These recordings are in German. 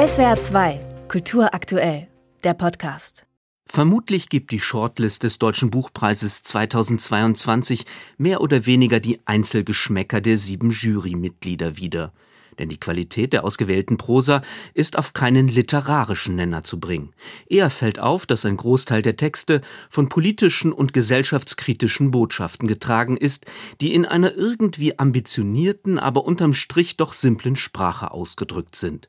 SWR 2, Kultur aktuell, der Podcast. Vermutlich gibt die Shortlist des Deutschen Buchpreises 2022 mehr oder weniger die Einzelgeschmäcker der sieben Jurymitglieder wieder denn die Qualität der ausgewählten Prosa ist auf keinen literarischen Nenner zu bringen. Eher fällt auf, dass ein Großteil der Texte von politischen und gesellschaftskritischen Botschaften getragen ist, die in einer irgendwie ambitionierten, aber unterm Strich doch simplen Sprache ausgedrückt sind.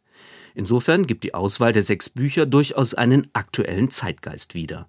Insofern gibt die Auswahl der sechs Bücher durchaus einen aktuellen Zeitgeist wieder.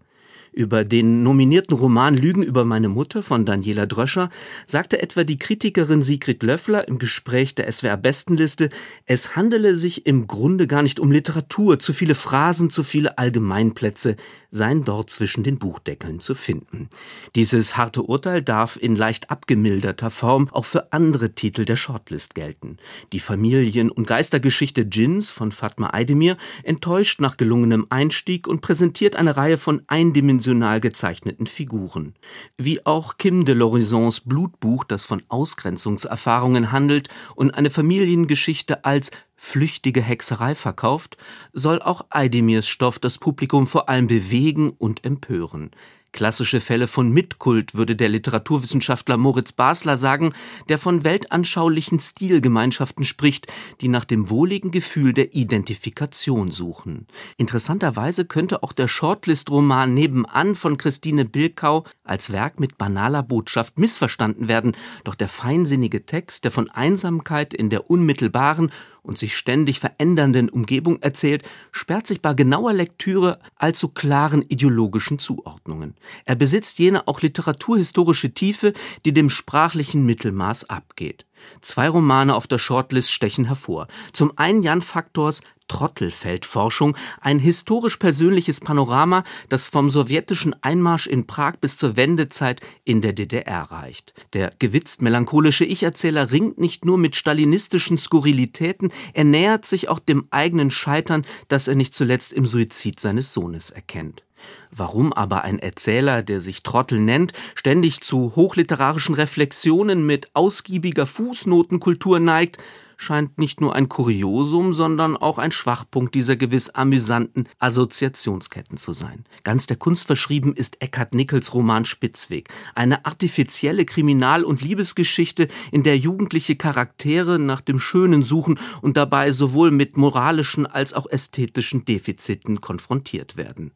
Über den nominierten Roman Lügen über meine Mutter von Daniela Dröscher sagte etwa die Kritikerin Sigrid Löffler im Gespräch der SWR Bestenliste, es handele sich im Grunde gar nicht um Literatur, zu viele Phrasen, zu viele Allgemeinplätze seien dort zwischen den Buchdeckeln zu finden. Dieses harte Urteil darf in leicht abgemilderter Form auch für andere Titel der Shortlist gelten. Die Familien- und Geistergeschichte Djinns von Fatma Aydemir enttäuscht nach gelungenem Einstieg und präsentiert eine Reihe von eindimensional gezeichneten Figuren. Wie auch Kim de l'Horizons Blutbuch, das von Ausgrenzungserfahrungen handelt und eine Familiengeschichte als flüchtige Hexerei verkauft, soll auch Eidemirs Stoff das Publikum vor allem bewegen und empören. Klassische Fälle von Mitkult würde der Literaturwissenschaftler Moritz Basler sagen, der von weltanschaulichen Stilgemeinschaften spricht, die nach dem wohligen Gefühl der Identifikation suchen. Interessanterweise könnte auch der Shortlist-Roman Nebenan von Christine Bilkau als Werk mit banaler Botschaft missverstanden werden, doch der feinsinnige Text, der von Einsamkeit in der unmittelbaren und sich ständig verändernden Umgebung erzählt, sperrt sich bei genauer Lektüre allzu klaren ideologischen Zuordnungen. Er besitzt jene auch literaturhistorische Tiefe, die dem sprachlichen Mittelmaß abgeht. Zwei Romane auf der Shortlist stechen hervor. Zum einen Jan Faktors Trottelfeldforschung, ein historisch persönliches Panorama, das vom sowjetischen Einmarsch in Prag bis zur Wendezeit in der DDR reicht. Der gewitzt melancholische Ich-Erzähler ringt nicht nur mit stalinistischen Skurrilitäten, er nähert sich auch dem eigenen Scheitern, das er nicht zuletzt im Suizid seines Sohnes erkennt. Warum aber ein Erzähler, der sich Trottel nennt, ständig zu hochliterarischen Reflexionen mit ausgiebiger Fußnotenkultur neigt, scheint nicht nur ein Kuriosum, sondern auch ein Schwachpunkt dieser gewiss amüsanten Assoziationsketten zu sein. Ganz der Kunst verschrieben ist Eckhard Nickels Roman Spitzweg, eine artifizielle Kriminal- und Liebesgeschichte, in der jugendliche Charaktere nach dem Schönen suchen und dabei sowohl mit moralischen als auch ästhetischen Defiziten konfrontiert werden.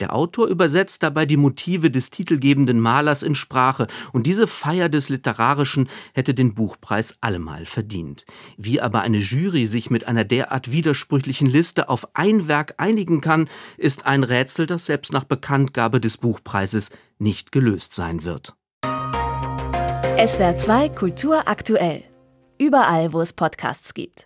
Der Autor übersetzt dabei die Motive des titelgebenden Malers in Sprache, und diese Feier des Literarischen hätte den Buchpreis allemal verdient. Wie aber eine Jury sich mit einer derart widersprüchlichen Liste auf ein Werk einigen kann, ist ein Rätsel, das selbst nach Bekanntgabe des Buchpreises nicht gelöst sein wird. SWR 2 Kultur aktuell. Überall, wo es Podcasts gibt.